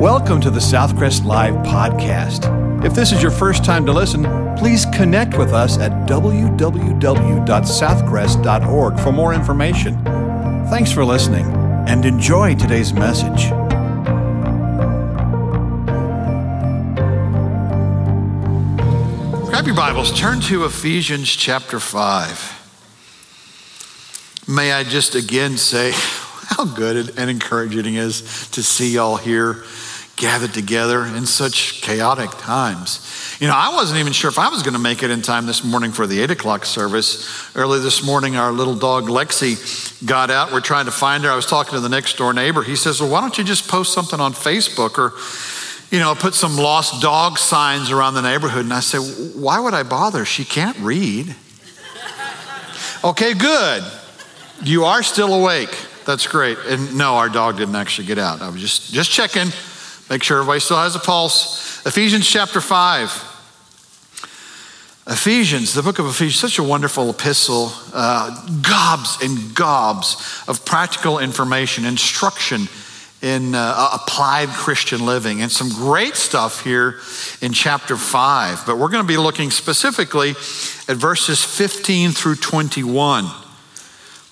Welcome to the Southcrest Live podcast. If this is your first time to listen, please connect with us at www.southcrest.org for more information. Thanks for listening and enjoy today's message. Grab your Bibles, turn to Ephesians chapter 5. May I just again say how good and encouraging it is to see y'all here gathered together in such chaotic times. You know, I wasn't even sure if I was going to make it in time this morning for the 8 o'clock service. Early this morning, our little dog Lexi got out. We're trying to find her. I was talking to the next door neighbor. He says, Well, why don't you just post something on Facebook or, you know, put some lost dog signs around the neighborhood? And I said, Why would I bother? She can't read. okay, good. You are still awake. That's great. And no, our dog didn't actually get out. I was just, just checking. Make sure everybody still has a pulse. Ephesians chapter 5. Ephesians, the book of Ephesians, such a wonderful epistle, uh, gobs and gobs of practical information, instruction in uh, applied Christian living, and some great stuff here in chapter 5. But we're going to be looking specifically at verses 15 through 21.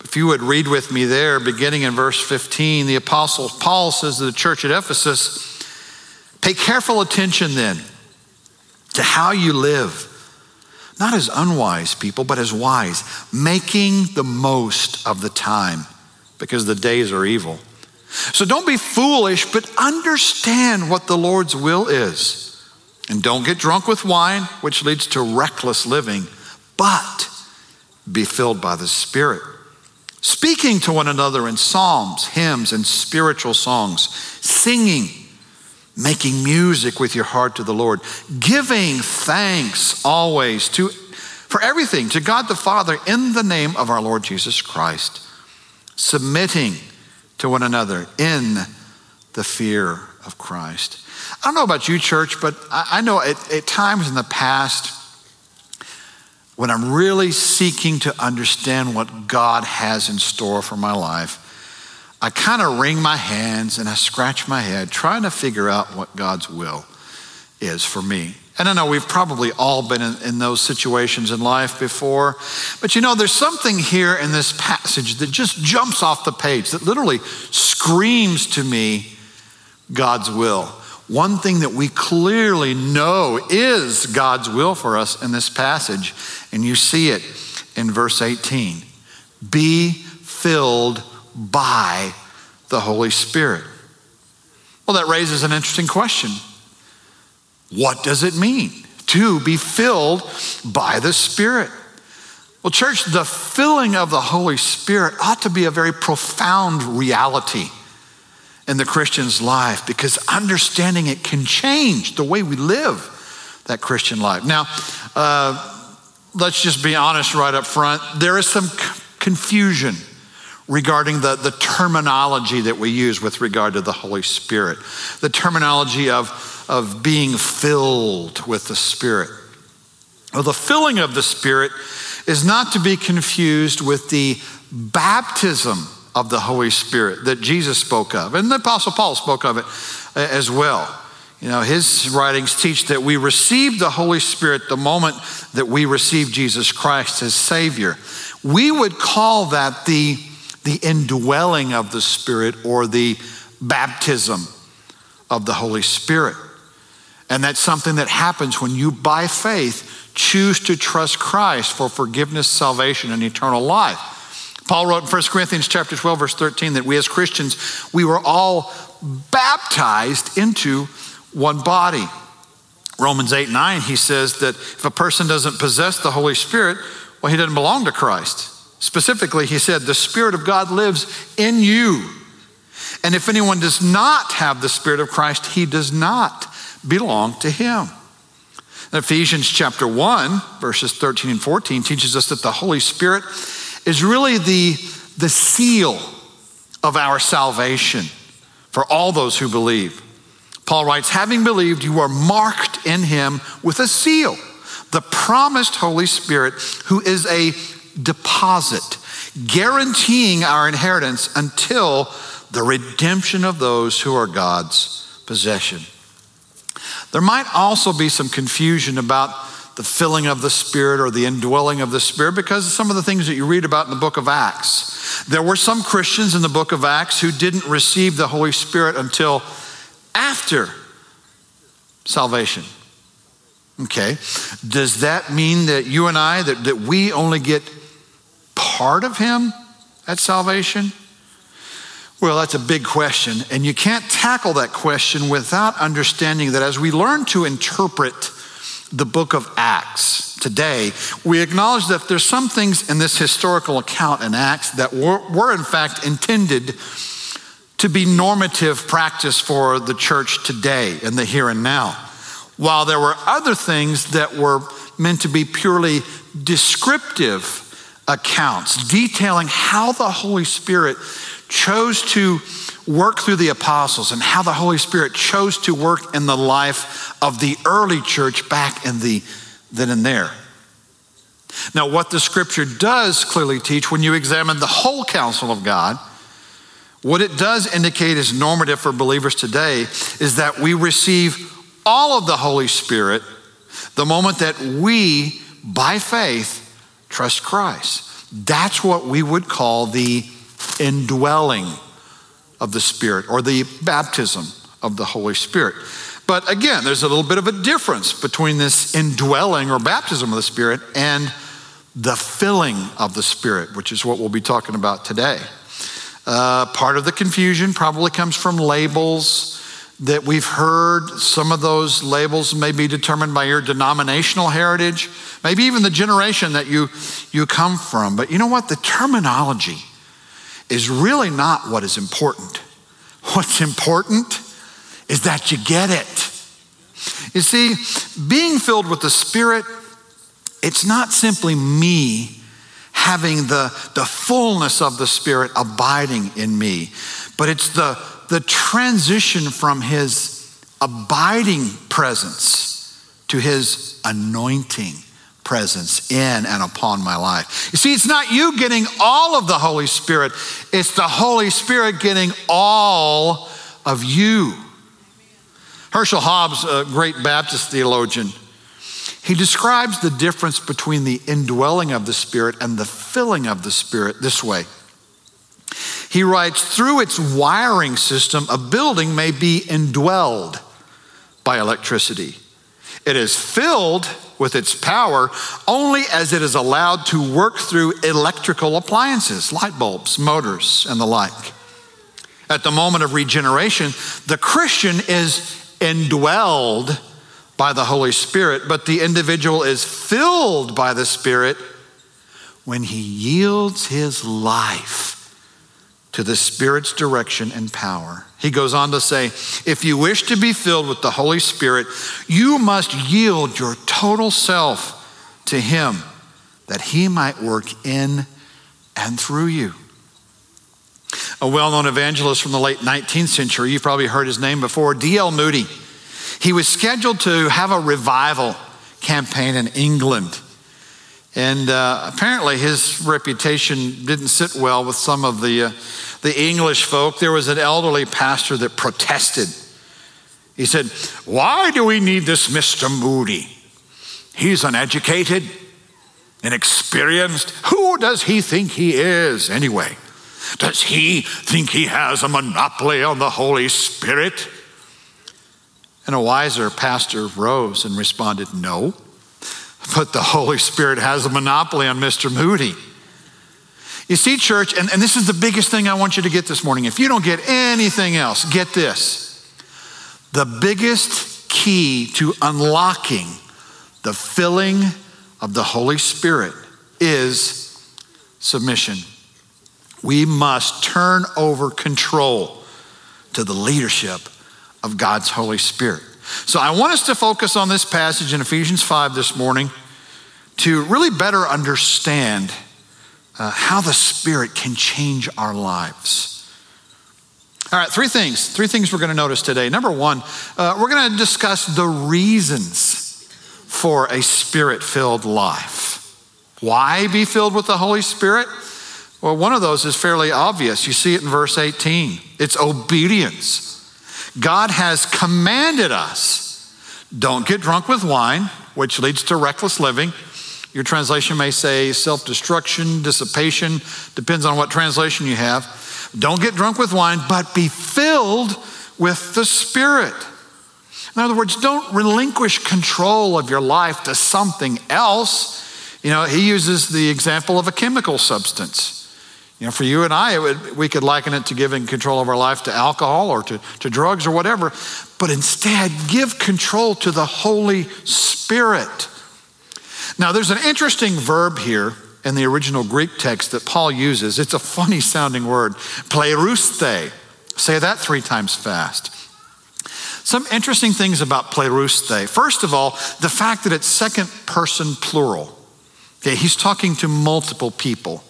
If you would read with me there, beginning in verse 15, the Apostle Paul says to the church at Ephesus, Pay careful attention then to how you live, not as unwise people, but as wise, making the most of the time because the days are evil. So don't be foolish, but understand what the Lord's will is. And don't get drunk with wine, which leads to reckless living, but be filled by the Spirit. Speaking to one another in psalms, hymns, and spiritual songs, singing making music with your heart to the Lord, giving thanks always to for everything to God the Father in the name of our Lord Jesus Christ, submitting to one another in the fear of Christ. I don't know about you, church, but I know at, at times in the past when I'm really seeking to understand what God has in store for my life, I kind of wring my hands and I scratch my head trying to figure out what God's will is for me. And I know we've probably all been in, in, those situations in life before, but you know, there's something here in this passage that just jumps off the page, that literally screams to me God's will. One thing that we clearly know is God's will for us in this passage, and you see it in verse 18 be filled by the Holy Spirit. Well, that raises an interesting question. What does it mean to be filled by the Spirit? Well, church, the filling of the Holy Spirit ought to be a very profound reality in the Christian's life because understanding it can change the way we live that Christian life. Now, uh, let's just be honest right up front. There is some c- confusion regarding the, the terminology that we use with regard to the Holy Spirit, the terminology of, of being filled with the Spirit. Well, the filling of the Spirit is not to be confused with the baptism of the Holy Spirit that Jesus spoke of, and the Apostle Paul spoke of it uh, as well. You know, his writings teach that we receive the Holy Spirit the moment that we receive Jesus Christ as Savior. We would call that the the indwelling of the Spirit or the baptism of the Holy Spirit. And that's something that happens when you, by faith, choose to trust Christ for forgiveness, salvation, and eternal life. Paul wrote in 1 Corinthians chapter 12, verse 13, that we as Christians, we were all baptized into one body. Romans 8, 9, he says that if a person doesn't possess the Holy Spirit, well, he doesn't belong to Christ. Specifically, he said, The Spirit of God lives in you. And if anyone does not have the Spirit of Christ, he does not belong to him. In Ephesians chapter 1, verses 13 and 14 teaches us that the Holy Spirit is really the, the seal of our salvation for all those who believe. Paul writes, having believed, you are marked in him with a seal, the promised Holy Spirit, who is a deposit, guaranteeing our inheritance until the redemption of those who are God's possession. There might also be some confusion about the filling of the Spirit or the indwelling of the Spirit because of some of the things that you read about in the book of Acts. There were some Christians in the book of Acts who didn't receive the Holy Spirit until after salvation. Okay. Does that mean that you and I, that, that we only get part of Him at salvation? Well, that's a big question. And you can't tackle that question without understanding that as we learn to interpret the book of Acts today, we acknowledge that there's some things in this historical account in Acts that were, were in fact intended to be normative practice for the church today in the here and now. While there were other things that were meant to be purely descriptive accounts, detailing how the Holy Spirit chose to work through the apostles and how the Holy Spirit chose to work in the life of the early church back in the then and there. Now, what the scripture does clearly teach when you examine the whole counsel of God, what it does indicate is normative for believers today is that we receive all of the Holy Spirit the moment that we, by faith, trust Christ. That's what we would call the indwelling of the Spirit or the baptism of the Holy Spirit. But again, there's a little bit of a difference between this indwelling or baptism of the Spirit and the filling of the Spirit, which is what we'll be talking about today. Uh, part of the confusion probably comes from labels that we've heard. Some of those labels may be determined by your denominational heritage, maybe even the generation that you, you come from. But you know what? The terminology is really not what is important. What's important is that you get it. You see, being filled with the Spirit, it's not simply me having the, the fullness of the Spirit abiding in me, but it's the, the transition from His abiding presence to His anointing presence in and upon my life. You see, it's not you getting all of the Holy Spirit, it's the Holy Spirit getting all of you. Herschel Hobbs, a great Baptist theologian, he describes the difference between the indwelling of the Spirit and the filling of the Spirit this way. He writes, through its wiring system, a building may be indwelled by electricity. It is filled with its power only as it is allowed to work through electrical appliances, light bulbs, motors, and the like. At the moment of regeneration, the Christian is indwelled by the Holy Spirit, but the individual is filled by the Spirit when he yields his life to the Spirit's direction and power. He goes on to say, if you wish to be filled with the Holy Spirit, you must yield your total self to Him that He might work in and through you. A well known evangelist from the late 19th century, you've probably heard his name before, D.L. Moody. He was scheduled to have a revival campaign in England. And uh, apparently, his reputation didn't sit well with some of the uh, the English folk, there was an elderly pastor that protested. He said, Why do we need this Mr. Moody? He's uneducated, inexperienced. Who does he think he is anyway? Does he think he has a monopoly on the Holy Spirit? And a wiser pastor rose and responded, No, but the Holy Spirit has a monopoly on Mr. Moody. You see, church, and, and this is the biggest thing I want you to get this morning. If you don't get anything else, get this. The biggest key to unlocking the filling of the Holy Spirit is submission. We must turn over control to the leadership of God's Holy Spirit. So I want us to focus on this passage in Ephesians 5 this morning to really better understand uh, how the Spirit can change our lives. All right, three things. Three things we're going to notice today. Number one, uh, we're going to discuss the reasons for a spirit filled life. Why be filled with the Holy Spirit? Well, one of those is fairly obvious. You see it in verse 18 it's obedience. God has commanded us don't get drunk with wine, which leads to reckless living. Your translation may say self destruction, dissipation, depends on what translation you have. Don't get drunk with wine, but be filled with the Spirit. In other words, don't relinquish control of your life to something else. You know, he uses the example of a chemical substance. You know, for you and I, would, we could liken it to giving control of our life to alcohol or to, to drugs or whatever, but instead give control to the Holy Spirit. Now, there's an interesting verb here in the original Greek text that Paul uses. It's a funny sounding word, plerusthe. Say that three times fast. Some interesting things about plerusthe. First of all, the fact that it's second person plural. Okay, he's talking to multiple people.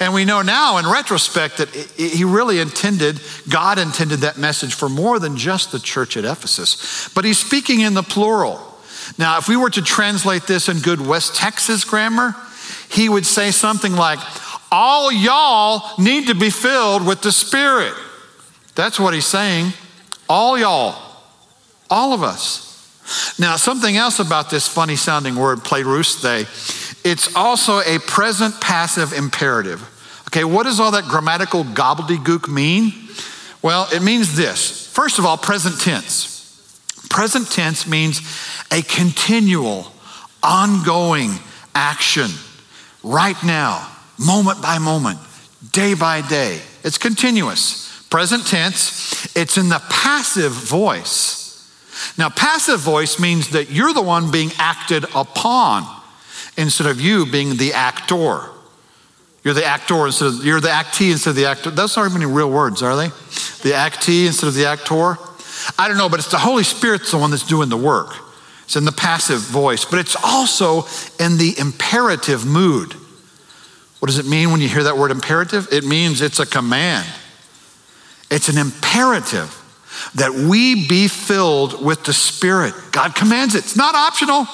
And we know now in retrospect that he really intended, God intended that message for more than just the church at Ephesus. But he's speaking in the plural. Now, if we were to translate this in good West Texas grammar, he would say something like, All y'all need to be filled with the Spirit. That's what he's saying. All y'all. All of us. Now, something else about this funny sounding word, plerusthe, it's also a present passive imperative. Okay, what does all that grammatical gobbledygook mean? Well, it means this. First of all, present tense. Present tense means a continual, ongoing action right now, moment by moment, day by day. It's continuous. Present tense, it's in the passive voice. Now, passive voice means that you're the one being acted upon instead of you being the actor. You're the actor instead of, you're the actee instead of the actor. Those aren't even real words, are they? The actee instead of the actor. I don't know, but it's the Holy Spirit's the one that's doing the work. It's in the passive voice, but it's also in the imperative mood. What does it mean when you hear that word imperative? It means it's a command. It's an imperative that we be filled with the Spirit. God commands it, it's not optional,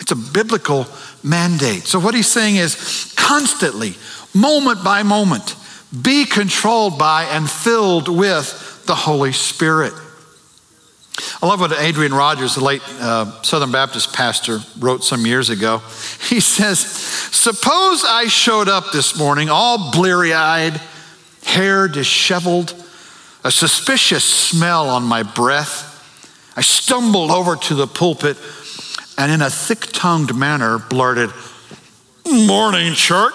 it's a biblical mandate. So, what he's saying is constantly, moment by moment, be controlled by and filled with the Holy Spirit. I love what Adrian Rogers, the late uh, Southern Baptist pastor, wrote some years ago. He says, Suppose I showed up this morning all bleary eyed, hair disheveled, a suspicious smell on my breath. I stumbled over to the pulpit and, in a thick tongued manner, blurted, Morning, church.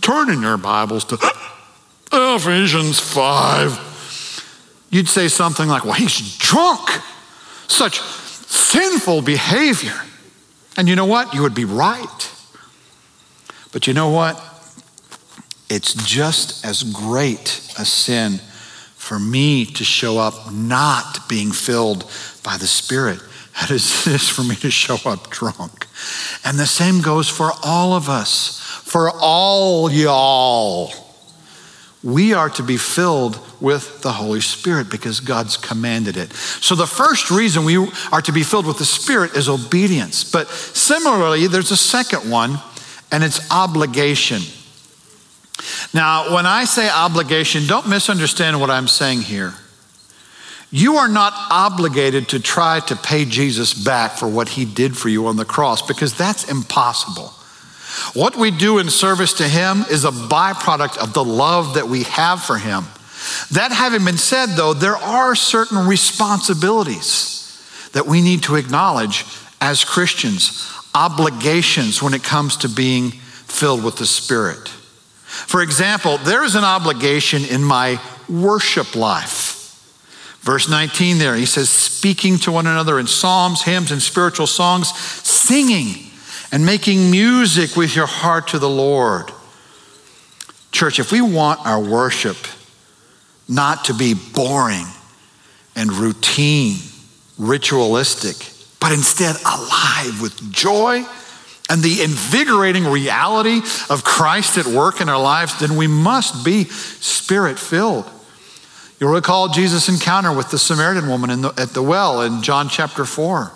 Turn in your Bibles to Ephesians 5. You'd say something like, Well, he's drunk. Such sinful behavior. And you know what? You would be right. But you know what? It's just as great a sin for me to show up not being filled by the Spirit as it is for me to show up drunk. And the same goes for all of us, for all y'all. We are to be filled with the Holy Spirit because God's commanded it. So, the first reason we are to be filled with the Spirit is obedience. But similarly, there's a second one, and it's obligation. Now, when I say obligation, don't misunderstand what I'm saying here. You are not obligated to try to pay Jesus back for what he did for you on the cross because that's impossible. What we do in service to him is a byproduct of the love that we have for him. That having been said, though, there are certain responsibilities that we need to acknowledge as Christians, obligations when it comes to being filled with the Spirit. For example, there is an obligation in my worship life. Verse 19 there, he says, speaking to one another in psalms, hymns, and spiritual songs, singing and making music with your heart to the Lord. Church, if we want our worship not to be boring and routine, ritualistic, but instead alive with joy and the invigorating reality of Christ at work in our lives, then we must be spirit filled. You'll recall Jesus' encounter with the Samaritan woman the, at the well in John chapter 4.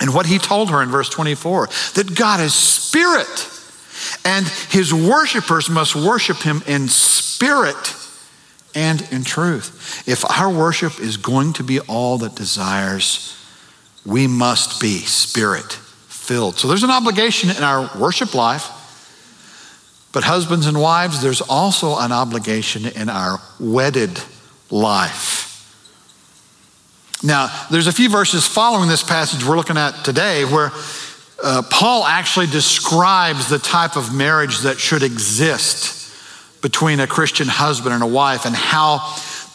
And what he told her in verse 24 that God is spirit, and his worshipers must worship him in spirit and in truth. If our worship is going to be all that desires, we must be spirit filled. So there's an obligation in our worship life. But, husbands and wives, there's also an obligation in our wedded life. Now, there's a few verses following this passage we're looking at today where uh, Paul actually describes the type of marriage that should exist between a Christian husband and a wife and how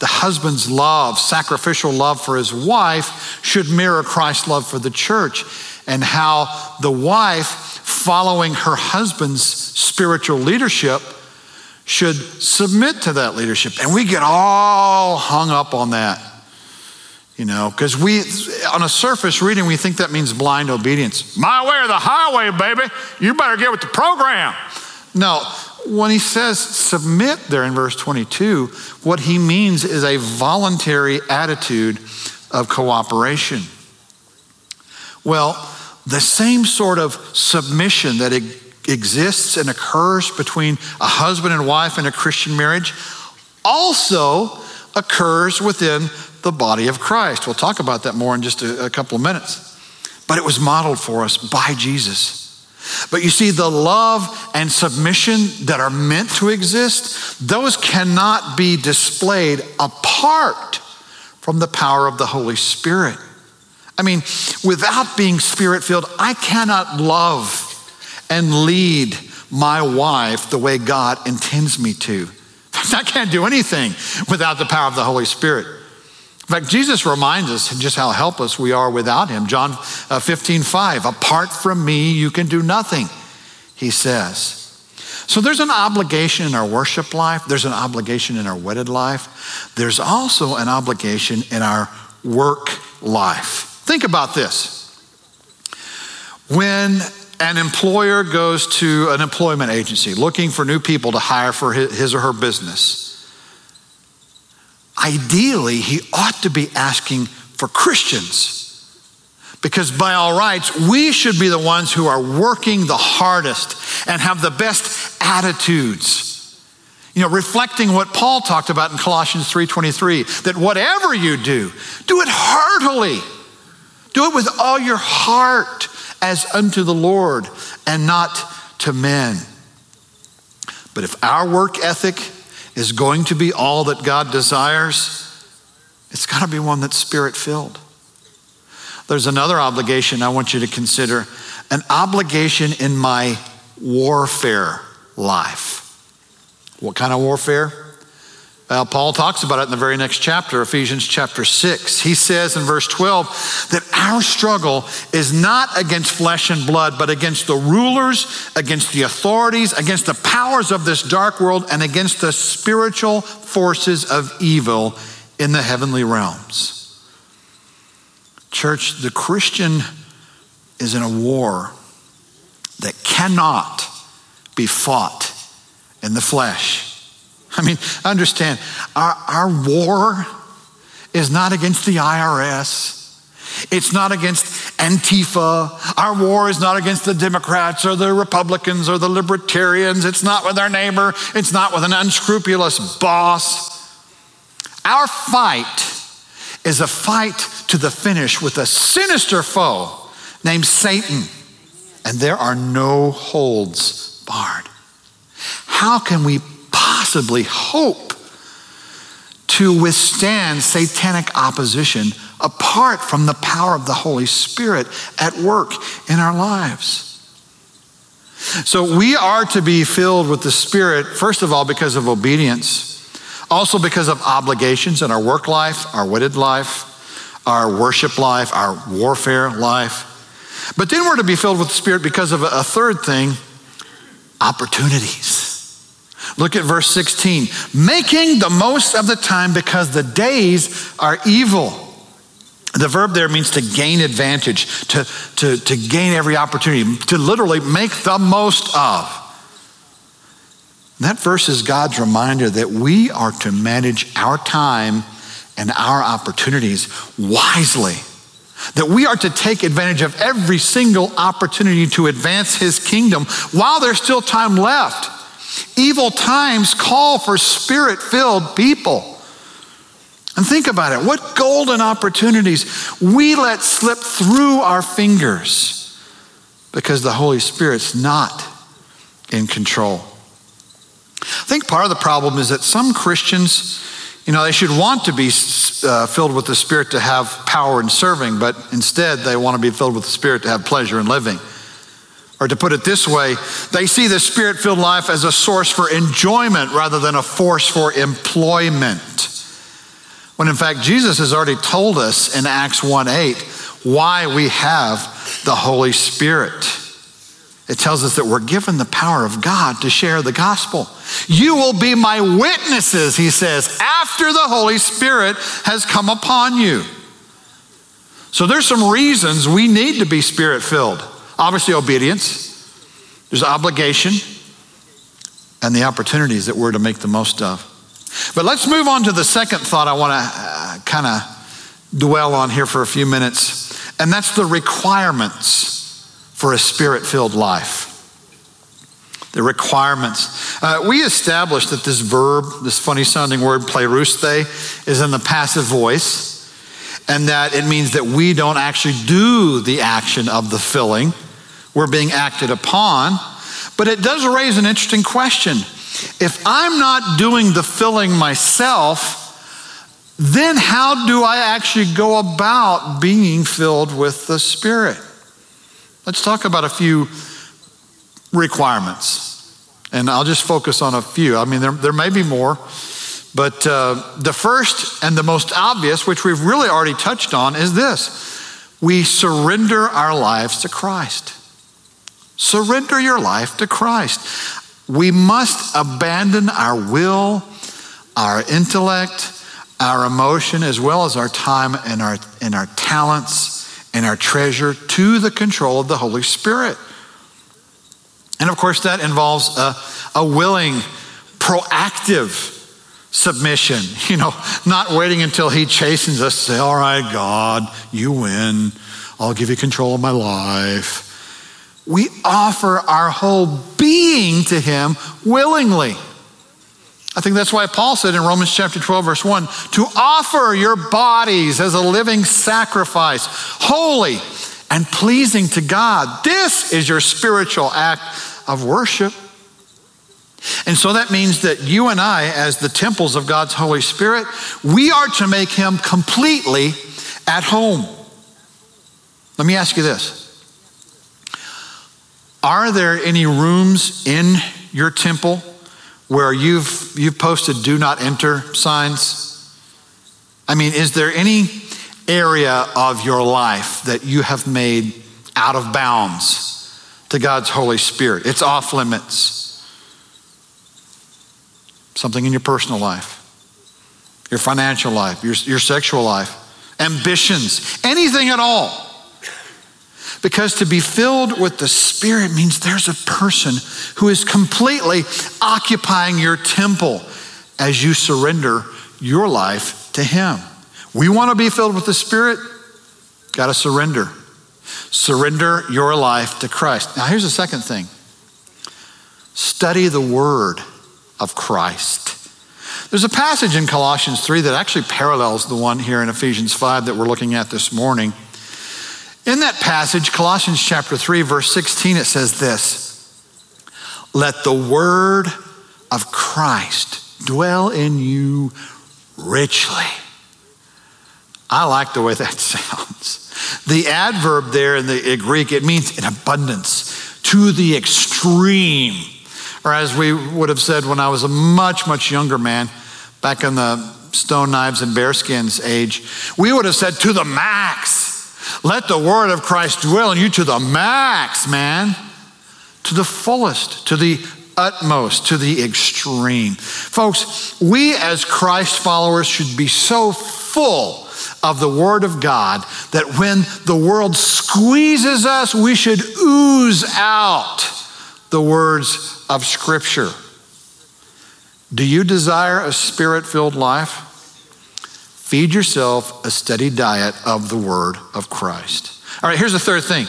the husband's love, sacrificial love for his wife, should mirror Christ's love for the church, and how the wife, following her husband's spiritual leadership, should submit to that leadership. And we get all hung up on that. You know, because we, on a surface reading, we think that means blind obedience. My way or the highway, baby. You better get with the program. No, when he says submit there in verse 22, what he means is a voluntary attitude of cooperation. Well, the same sort of submission that exists and occurs between a husband and wife in a Christian marriage also occurs within the body of Christ. We'll talk about that more in just a, a couple of minutes. But it was modeled for us by Jesus. But you see, the love and submission that are meant to exist, those cannot be displayed apart from the power of the Holy Spirit. I mean, without being spirit filled, I cannot love and lead my wife the way God intends me to. I can't do anything without the power of the Holy Spirit. In fact, Jesus reminds us just how helpless we are without him. John uh, 15, 5, apart from me, you can do nothing, he says. So there's an obligation in our worship life, there's an obligation in our wedded life, there's also an obligation in our work life. Think about this. When an employer goes to an employment agency looking for new people to hire for his or her business, ideally, he ought to be asking for Christians. Because by all rights, we should be the ones who are working the hardest and have the best attitudes. You know, reflecting what Paul talked about in Colossians 3:23, that whatever you do, do it heartily. Do it with all your heart as unto the Lord and not to men. But if our work ethic is going to be all that God desires, it's got to be one that's spirit filled. There's another obligation I want you to consider an obligation in my warfare life. What kind of warfare? Uh, Paul talks about it in the very next chapter, Ephesians chapter 6. He says in verse 12 that our struggle is not against flesh and blood, but against the rulers, against the authorities, against the powers of this dark world, and against the spiritual forces of evil in the heavenly realms. Church, the Christian is in a war that cannot be fought in the flesh. I mean, understand, our, our war is not against the IRS. It's not against Antifa. Our war is not against the Democrats or the Republicans or the Libertarians. It's not with our neighbor. It's not with an unscrupulous boss. Our fight is a fight to the finish with a sinister foe named Satan. And there are no holds barred. How can we possibly hope to withstand satanic opposition apart from the power of the Holy Spirit at work in our lives. So we are to be filled with the Spirit, first of all, because of obedience, also because of obligations in our work life, our wedded life, our worship life, our warfare life. But then we're to be filled with the Spirit because of a third thing opportunities. Look at verse 16. Making the most of the time because the days are evil. The verb there means to gain advantage, to, to, to gain every opportunity, to literally make the most of. That verse is God's reminder that we are to manage our time and our opportunities wisely. That we are to take advantage of every single opportunity to advance his kingdom while there's still time left. Evil times call for spirit filled people. And think about it what golden opportunities we let slip through our fingers because the Holy Spirit's not in control. I think part of the problem is that some Christians, you know, they should want to be uh, filled with the Spirit to have power in serving, but instead they want to be filled with the Spirit to have pleasure in living. Or to put it this way, they see the Spirit filled life as a source for enjoyment rather than a force for employment. When in fact, Jesus has already told us in Acts 1 8 why we have the Holy Spirit. It tells us that we're given the power of God to share the gospel. You will be my witnesses, he says, after the Holy Spirit has come upon you. So there's some reasons we need to be spirit filled. Obviously, obedience, there's obligation, and the opportunities that we're to make the most of. But let's move on to the second thought I want to uh, kind of dwell on here for a few minutes, and that's the requirements for a spirit filled life. The requirements. Uh, we established that this verb, this funny sounding word, plerusthe, is in the passive voice, and that it means that we don't actually do the action of the filling, we're being acted upon. But it does raise an interesting question. If I'm not doing the filling myself, then how do I actually go about being filled with the Spirit? Let's talk about a few requirements. And I'll just focus on a few. I mean, there, there may be more, but uh, the first and the most obvious, which we've really already touched on, is this we surrender our lives to Christ. Surrender your life to Christ. We must abandon our will, our intellect, our emotion, as well as our time and our, and our talents and our treasure to the control of the Holy Spirit. And of course, that involves a, a willing, proactive submission, you know, not waiting until He chastens us to say, All right, God, you win. I'll give you control of my life. We offer our whole being to Him willingly. I think that's why Paul said in Romans chapter 12, verse 1 to offer your bodies as a living sacrifice, holy and pleasing to God. This is your spiritual act of worship. And so that means that you and I, as the temples of God's Holy Spirit, we are to make him completely at home. Let me ask you this Are there any rooms in your temple where you've, you've posted do not enter signs? I mean, is there any area of your life that you have made out of bounds to God's Holy Spirit? It's off limits. Something in your personal life, your financial life, your, your sexual life, ambitions, anything at all. Because to be filled with the Spirit means there's a person who is completely occupying your temple as you surrender your life to Him. We want to be filled with the Spirit, got to surrender. Surrender your life to Christ. Now, here's the second thing study the Word of Christ. There's a passage in Colossians 3 that actually parallels the one here in Ephesians 5 that we're looking at this morning. In that passage, Colossians chapter 3, verse 16, it says this Let the word of Christ dwell in you richly. I like the way that sounds. The adverb there in the Greek, it means in abundance, to the extreme. Or as we would have said when I was a much, much younger man, back in the stone knives and bearskins age, we would have said to the max. Let the word of Christ dwell in you to the max, man, to the fullest, to the utmost, to the extreme. Folks, we as Christ followers should be so full of the Word of God that when the world squeezes us, we should ooze out the words of Scripture. Do you desire a spirit filled life? Feed yourself a steady diet of the Word of Christ. All right, here's the third thing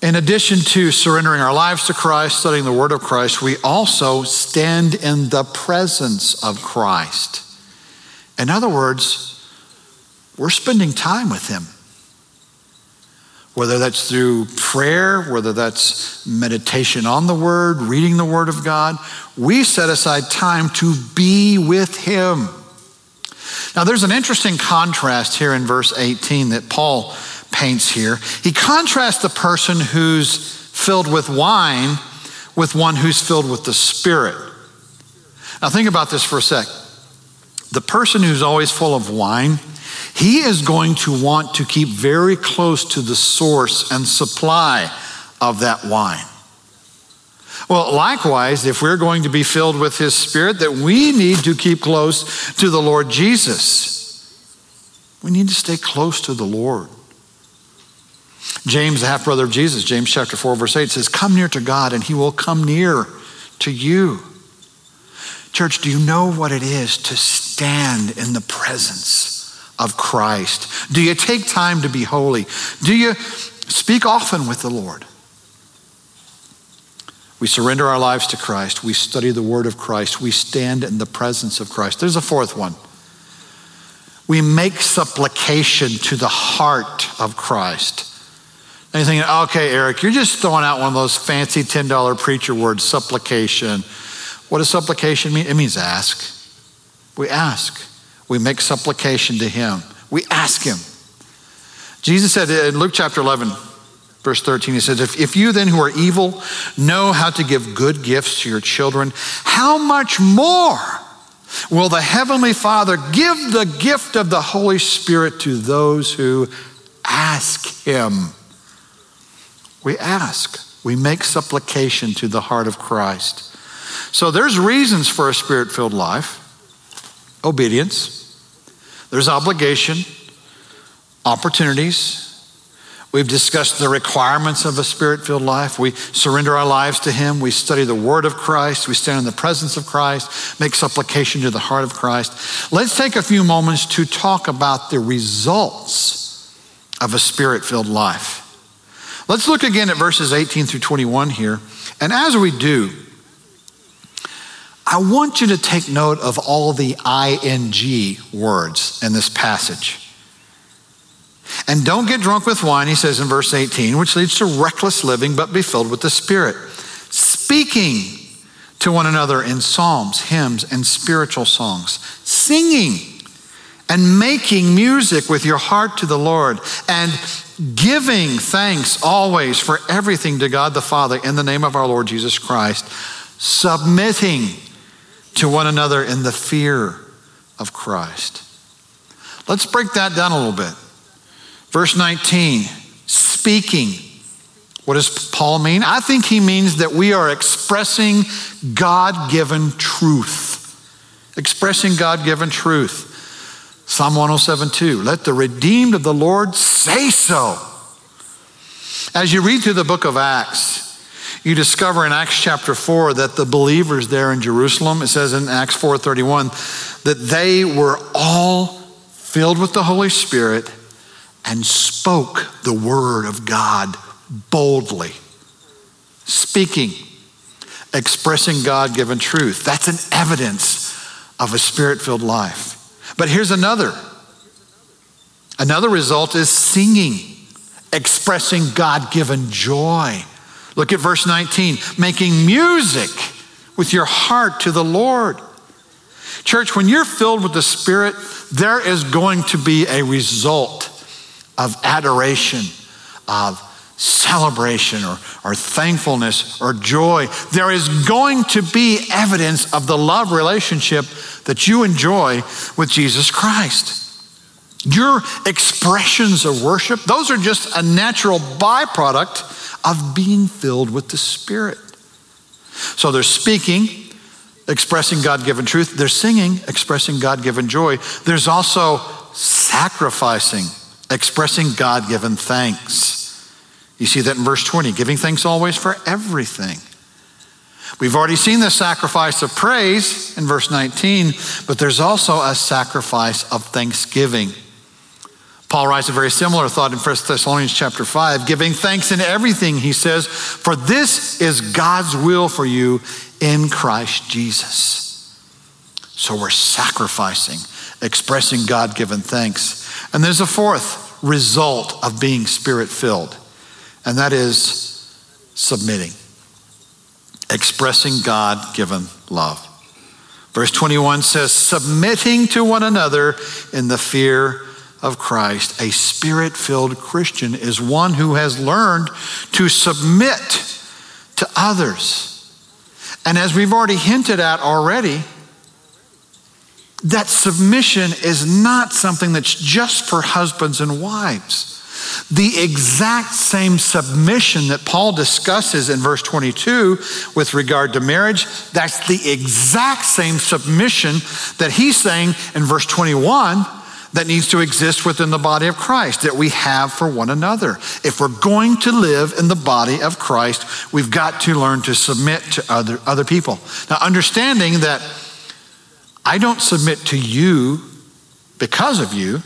In addition to surrendering our lives to Christ, studying the Word of Christ, we also stand in the presence of Christ. In other words, we're spending time with Him. Whether that's through prayer, whether that's meditation on the Word, reading the Word of God, we set aside time to be with Him. Now, there's an interesting contrast here in verse 18 that Paul paints here. He contrasts the person who's filled with wine with one who's filled with the Spirit. Now, think about this for a sec. The person who's always full of wine, he is going to want to keep very close to the source and supply of that wine. Well, likewise, if we're going to be filled with His Spirit, that we need to keep close to the Lord Jesus. We need to stay close to the Lord. James, the half brother of Jesus, James chapter 4, verse 8 says, Come near to God, and He will come near to you. Church, do you know what it is to stand in the presence of Christ? Do you take time to be holy? Do you speak often with the Lord? We surrender our lives to Christ. We study the Word of Christ. We stand in the presence of Christ. There's a fourth one. We make supplication to the heart of Christ. And you're thinking, okay, Eric, you're just throwing out one of those fancy $10 preacher words, supplication. What does supplication mean? It means ask. We ask. We make supplication to Him. We ask Him. Jesus said in Luke chapter 11, Verse 13, he says, if, if you then who are evil know how to give good gifts to your children, how much more will the Heavenly Father give the gift of the Holy Spirit to those who ask Him? We ask, we make supplication to the heart of Christ. So there's reasons for a spirit filled life obedience, there's obligation, opportunities, We've discussed the requirements of a spirit filled life. We surrender our lives to Him. We study the Word of Christ. We stand in the presence of Christ, make supplication to the heart of Christ. Let's take a few moments to talk about the results of a spirit filled life. Let's look again at verses 18 through 21 here. And as we do, I want you to take note of all the ing words in this passage. And don't get drunk with wine, he says in verse 18, which leads to reckless living, but be filled with the Spirit. Speaking to one another in psalms, hymns, and spiritual songs. Singing and making music with your heart to the Lord. And giving thanks always for everything to God the Father in the name of our Lord Jesus Christ. Submitting to one another in the fear of Christ. Let's break that down a little bit. Verse 19, speaking. What does Paul mean? I think he means that we are expressing God given truth. Expressing God given truth. Psalm 107 2. Let the redeemed of the Lord say so. As you read through the book of Acts, you discover in Acts chapter 4 that the believers there in Jerusalem, it says in Acts 4:31, that they were all filled with the Holy Spirit and spoke the word of God boldly. Speaking, expressing God given truth. That's an evidence of a spirit filled life. But here's another. Another result is singing, expressing God given joy. Look at verse 19 making music with your heart to the Lord. Church, when you're filled with the Spirit, there is going to be a result of adoration, of celebration or, or thankfulness or joy. There is going to be evidence of the love relationship that you enjoy with Jesus Christ. Your expressions of worship, those are just a natural byproduct of being filled with the Spirit. So they're speaking, expressing God given truth. They're singing, expressing God given joy. There's also sacrificing expressing God given thanks. You see that in verse 20, giving thanks always for everything. We've already seen the sacrifice of praise in verse 19, but there's also a sacrifice of thanksgiving. Paul writes a very similar thought in 1 Thessalonians chapter 5, giving thanks in everything, he says, for this is God's will for you in Christ Jesus. So we're sacrificing, expressing God given thanks. And there's a fourth result of being spirit filled, and that is submitting, expressing God given love. Verse 21 says, submitting to one another in the fear of Christ. A spirit filled Christian is one who has learned to submit to others. And as we've already hinted at already, that submission is not something that's just for husbands and wives. The exact same submission that Paul discusses in verse 22 with regard to marriage, that's the exact same submission that he's saying in verse 21 that needs to exist within the body of Christ that we have for one another. If we're going to live in the body of Christ, we've got to learn to submit to other, other people. Now, understanding that I don't submit to you because of you,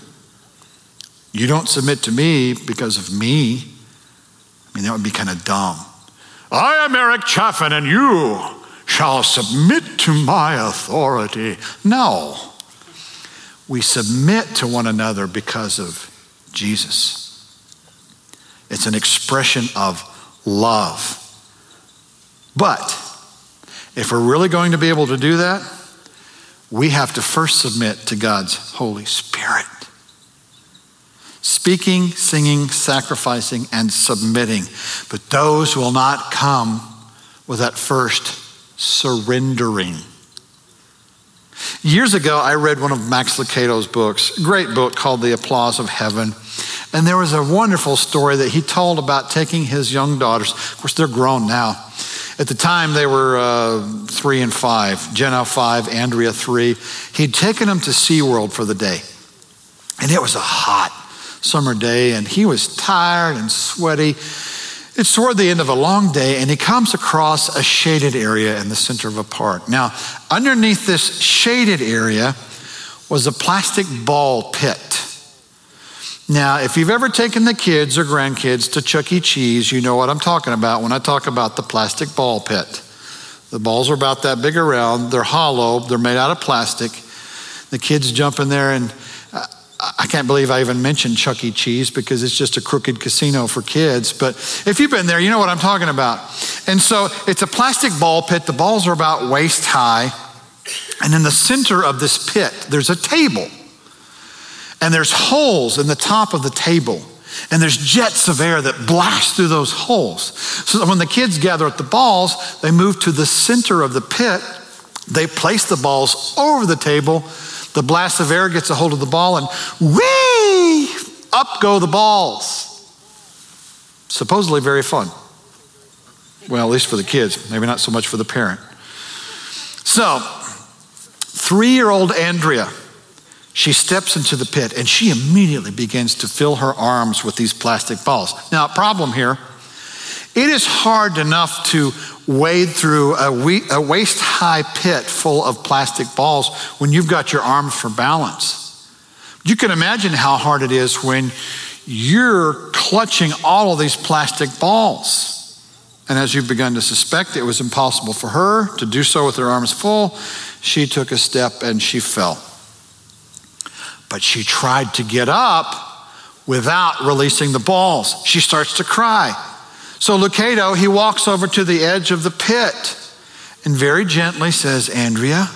you don't submit to me because of me. I mean, that would be kind of dumb. I am Eric Chaffin, and you shall submit to my authority. No. We submit to one another because of Jesus. It's an expression of love. But if we're really going to be able to do that, we have to first submit to God's Holy Spirit. Speaking, singing, sacrificing, and submitting. But those will not come with that first surrendering. Years ago, I read one of Max Lucado's books, great book called The Applause of Heaven. And there was a wonderful story that he told about taking his young daughters. Of course, they're grown now. At the time, they were uh, three and five Jenna, five, Andrea, three. He'd taken them to SeaWorld for the day. And it was a hot summer day, and he was tired and sweaty. It's toward the end of a long day, and he comes across a shaded area in the center of a park. Now, underneath this shaded area was a plastic ball pit. Now, if you've ever taken the kids or grandkids to Chuck E. Cheese, you know what I'm talking about when I talk about the plastic ball pit. The balls are about that big around, they're hollow, they're made out of plastic. The kids jump in there and I can't believe I even mentioned Chuck E. Cheese because it's just a crooked casino for kids. But if you've been there, you know what I'm talking about. And so it's a plastic ball pit. The balls are about waist high. And in the center of this pit, there's a table. And there's holes in the top of the table. And there's jets of air that blast through those holes. So when the kids gather at the balls, they move to the center of the pit. They place the balls over the table the blast of air gets a hold of the ball and whee, up go the balls. Supposedly very fun. Well, at least for the kids, maybe not so much for the parent. So, three year old Andrea, she steps into the pit and she immediately begins to fill her arms with these plastic balls. Now, a problem here it is hard enough to wade through a, waist high pit full of plastic balls when you've got your arms for balance. You can imagine how hard it is when you're clutching all of these plastic balls. And as you've begun to suspect, it was impossible for her to do so with her arms full. She took a step and she fell. But she tried to get up without releasing the balls. She starts to cry. So Lucado, he walks over to the edge of the pit and very gently says, Andrea,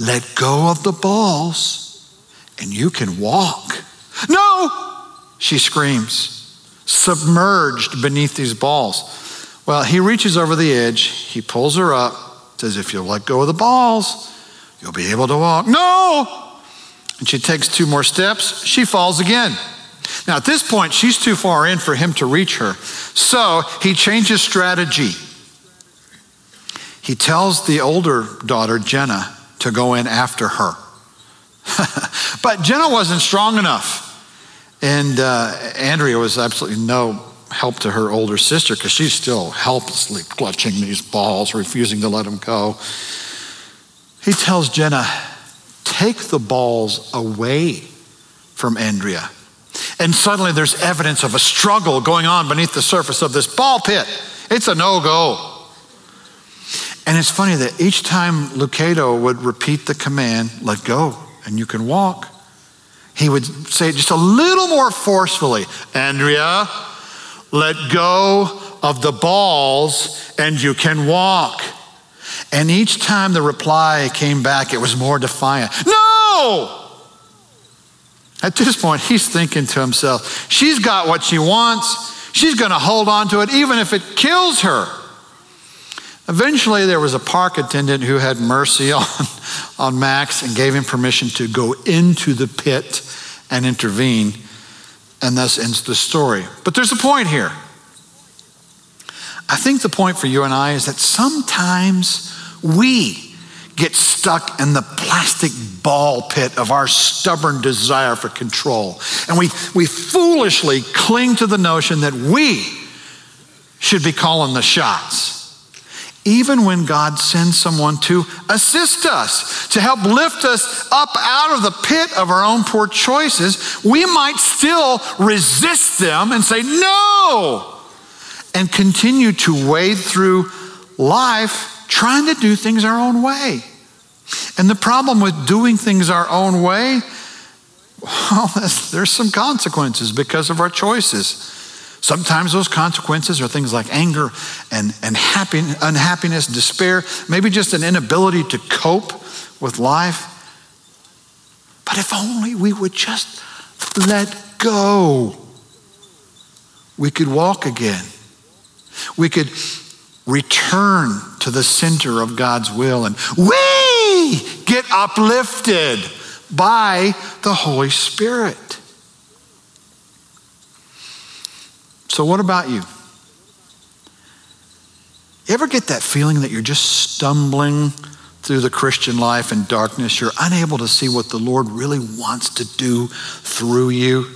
let go of the balls and you can walk. No, she screams, submerged beneath these balls. Well, he reaches over the edge, he pulls her up, says, If you'll let go of the balls, you'll be able to walk. No! And she takes two more steps, she falls again. Now, at this point, she's too far in for him to reach her. So he changes strategy. He tells the older daughter, Jenna, to go in after her. but Jenna wasn't strong enough. And uh, Andrea was absolutely no help to her older sister because she's still helplessly clutching these balls, refusing to let them go. He tells Jenna, take the balls away from Andrea And suddenly there's evidence of a struggle going on beneath the surface of this ball pit. It's a no go. And it's funny that each time Lucado would repeat the command, let go, and you can walk, he would say it just a little more forcefully Andrea, let go of the balls, and you can walk. And each time the reply came back, it was more defiant. No! At this point, he's thinking to himself, she's got what she wants. She's going to hold on to it even if it kills her. Eventually, there was a park attendant who had mercy on, on Max and gave him permission to go into the pit and intervene, and thus ends the story. But there's a point here. I think the point for you and I is that sometimes we get stuck in the plastic ball pit of our stubborn desire for control. And we, we foolishly cling to the notion that we should be calling the shots. Even when God sends someone to assist us, to help lift us up out of the pit of our own poor choices, we might still resist them and say, No, and continue to wade through life trying to do things our own way. And the problem with doing things our own way, well, there's some consequences because of our choices. Sometimes those consequences are things like anger and, and happy, unhappiness, despair, maybe just an inability to cope with life. But if only we would just let go, we could walk again. We could return to the center of God's will and we get uplifted by the Holy Spirit. So, what about you? You ever get that feeling that you're just stumbling through the Christian life in darkness? You're unable to see what the Lord really wants to do through you?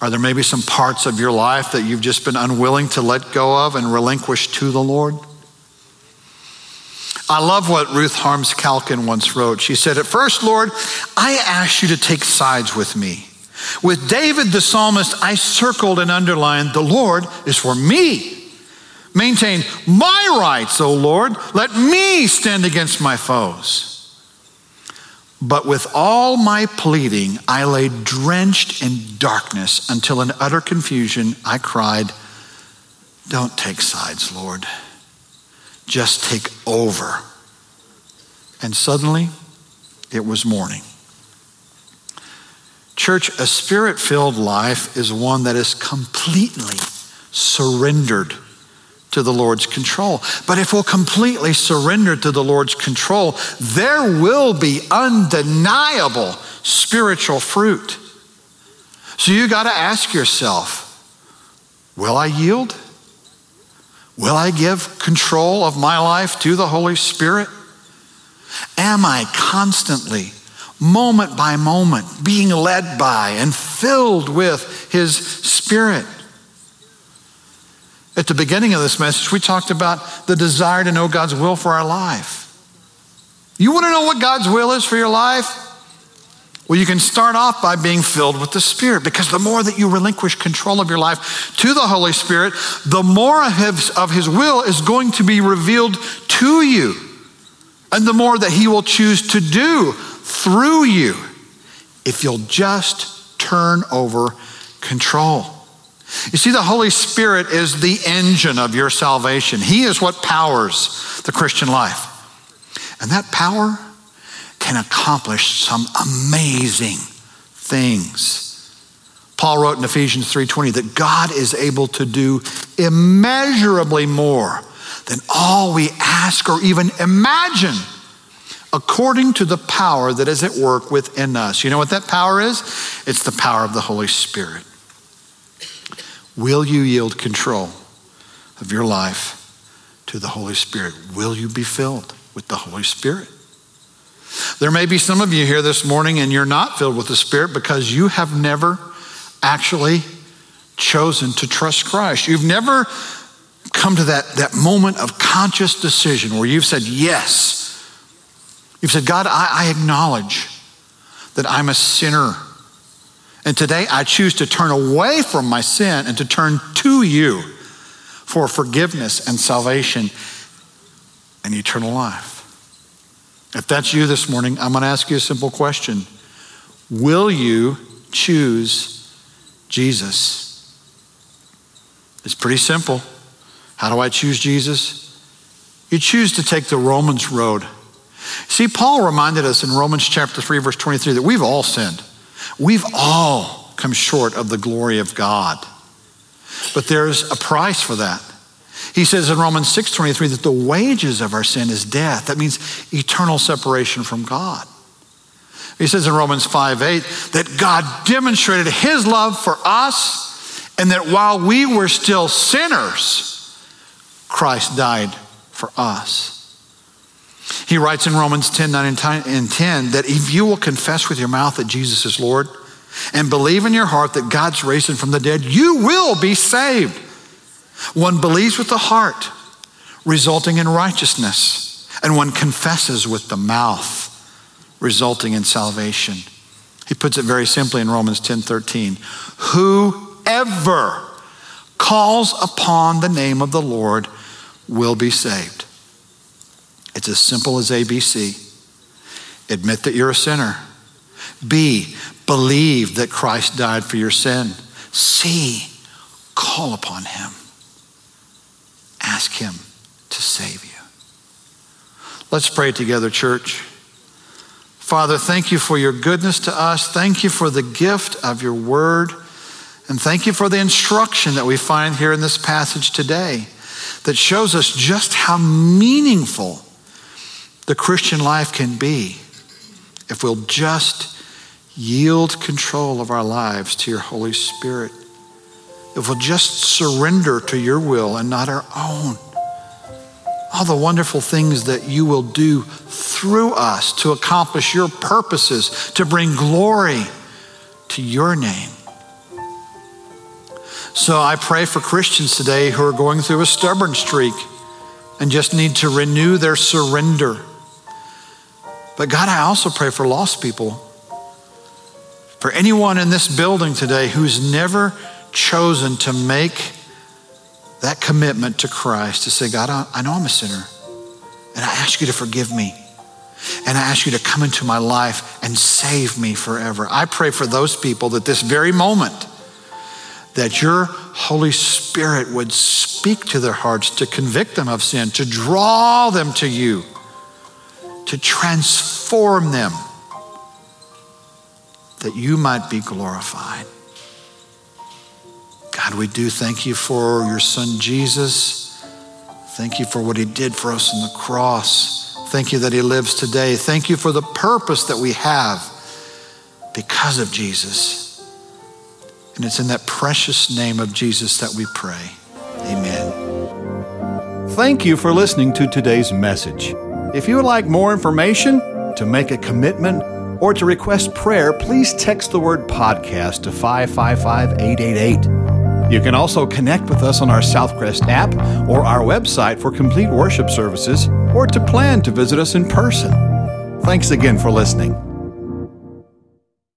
Are there maybe some parts of your life that you've just been unwilling to let go of and relinquish to the Lord? I love what Ruth Harms Calkin once wrote. She said, At first, Lord, I asked you to take sides with me. With David the psalmist, I circled and underlined, The Lord is for me. Maintain my rights, O Lord. Let me stand against my foes. But with all my pleading, I lay drenched in darkness until in utter confusion I cried, Don't take sides, Lord. Just take over. And suddenly, it was morning. Church, a spirit filled life is one that is completely surrendered to the Lord's control. But if we'll completely surrender to the Lord's control, there will be undeniable spiritual fruit. So you got to ask yourself will I yield? Will I give control of my life to the Holy Spirit? Am I constantly, moment by moment, being led by and filled with His Spirit? At the beginning of this message, we talked about the desire to know God's will for our life. You want to know what God's will is for your life? Well, you can start off by being filled with the Spirit because the more that you relinquish control of your life to the Holy Spirit, the more of His, of his will is going to be revealed to you. And the more that He will choose to do through you if you'll just turn over control. You see, the Holy Spirit is the engine of your salvation. He is what powers the Christian life. And that power can accomplish some amazing things. Paul wrote in Ephesians 3:20 that God is able to do immeasurably more than all we ask or even imagine according to the power that is at work within us. You know what that power is? It's the power of the Holy Spirit. Will you yield control of your life to the Holy Spirit? Will you be filled with the Holy Spirit? There may be some of you here this morning and you're not filled with the Spirit because you have never actually chosen to trust Christ. You've never come to that, that moment of conscious decision where you've said, Yes. You've said, God, I, I acknowledge that I'm a sinner And today I choose to turn away from my sin and to turn to you for forgiveness and salvation and eternal life. If that's you this morning, I'm going to ask you a simple question Will you choose Jesus? It's pretty simple. How do I choose Jesus? You choose to take the Romans road. See, Paul reminded us in Romans chapter 3, verse 23, that we've all sinned. We've all come short of the glory of God. But there's a price for that. He says in Romans 6:23 that the wages of our sin is death. That means eternal separation from God. He says in Romans 5:8 that God demonstrated his love for us and that while we were still sinners, Christ died for us. He writes in Romans 10 9 and 10 that if you will confess with your mouth that Jesus is Lord and believe in your heart that God's raised him from the dead, you will be saved. One believes with the heart, resulting in righteousness, and one confesses with the mouth, resulting in salvation. He puts it very simply in Romans 10 13. Whoever calls upon the name of the Lord will be saved. It's as simple as ABC. Admit that you're a sinner. B, believe that Christ died for your sin. C, call upon him. Ask him to save you. Let's pray together, church. Father, thank you for your goodness to us. Thank you for the gift of your word. And thank you for the instruction that we find here in this passage today that shows us just how meaningful the Christian life can be if we'll just yield control of our lives to your Holy Spirit. If we'll just surrender to your will and not our own. All the wonderful things that you will do through us to accomplish your purposes, to bring glory to your name. So I pray for Christians today who are going through a stubborn streak and just need to renew their surrender. But God, I also pray for lost people. For anyone in this building today who's never chosen to make that commitment to Christ, to say, God, I know I'm a sinner, and I ask you to forgive me. And I ask you to come into my life and save me forever. I pray for those people that this very moment, that your Holy Spirit would speak to their hearts to convict them of sin, to draw them to you, to transform them, that you might be glorified. God, we do thank you for your son Jesus. Thank you for what he did for us on the cross. Thank you that he lives today. Thank you for the purpose that we have because of Jesus. And it's in that precious name of Jesus that we pray. Amen. Thank you for listening to today's message. If you would like more information, to make a commitment, or to request prayer, please text the word podcast to 555 888. You can also connect with us on our Southcrest app or our website for complete worship services or to plan to visit us in person. Thanks again for listening.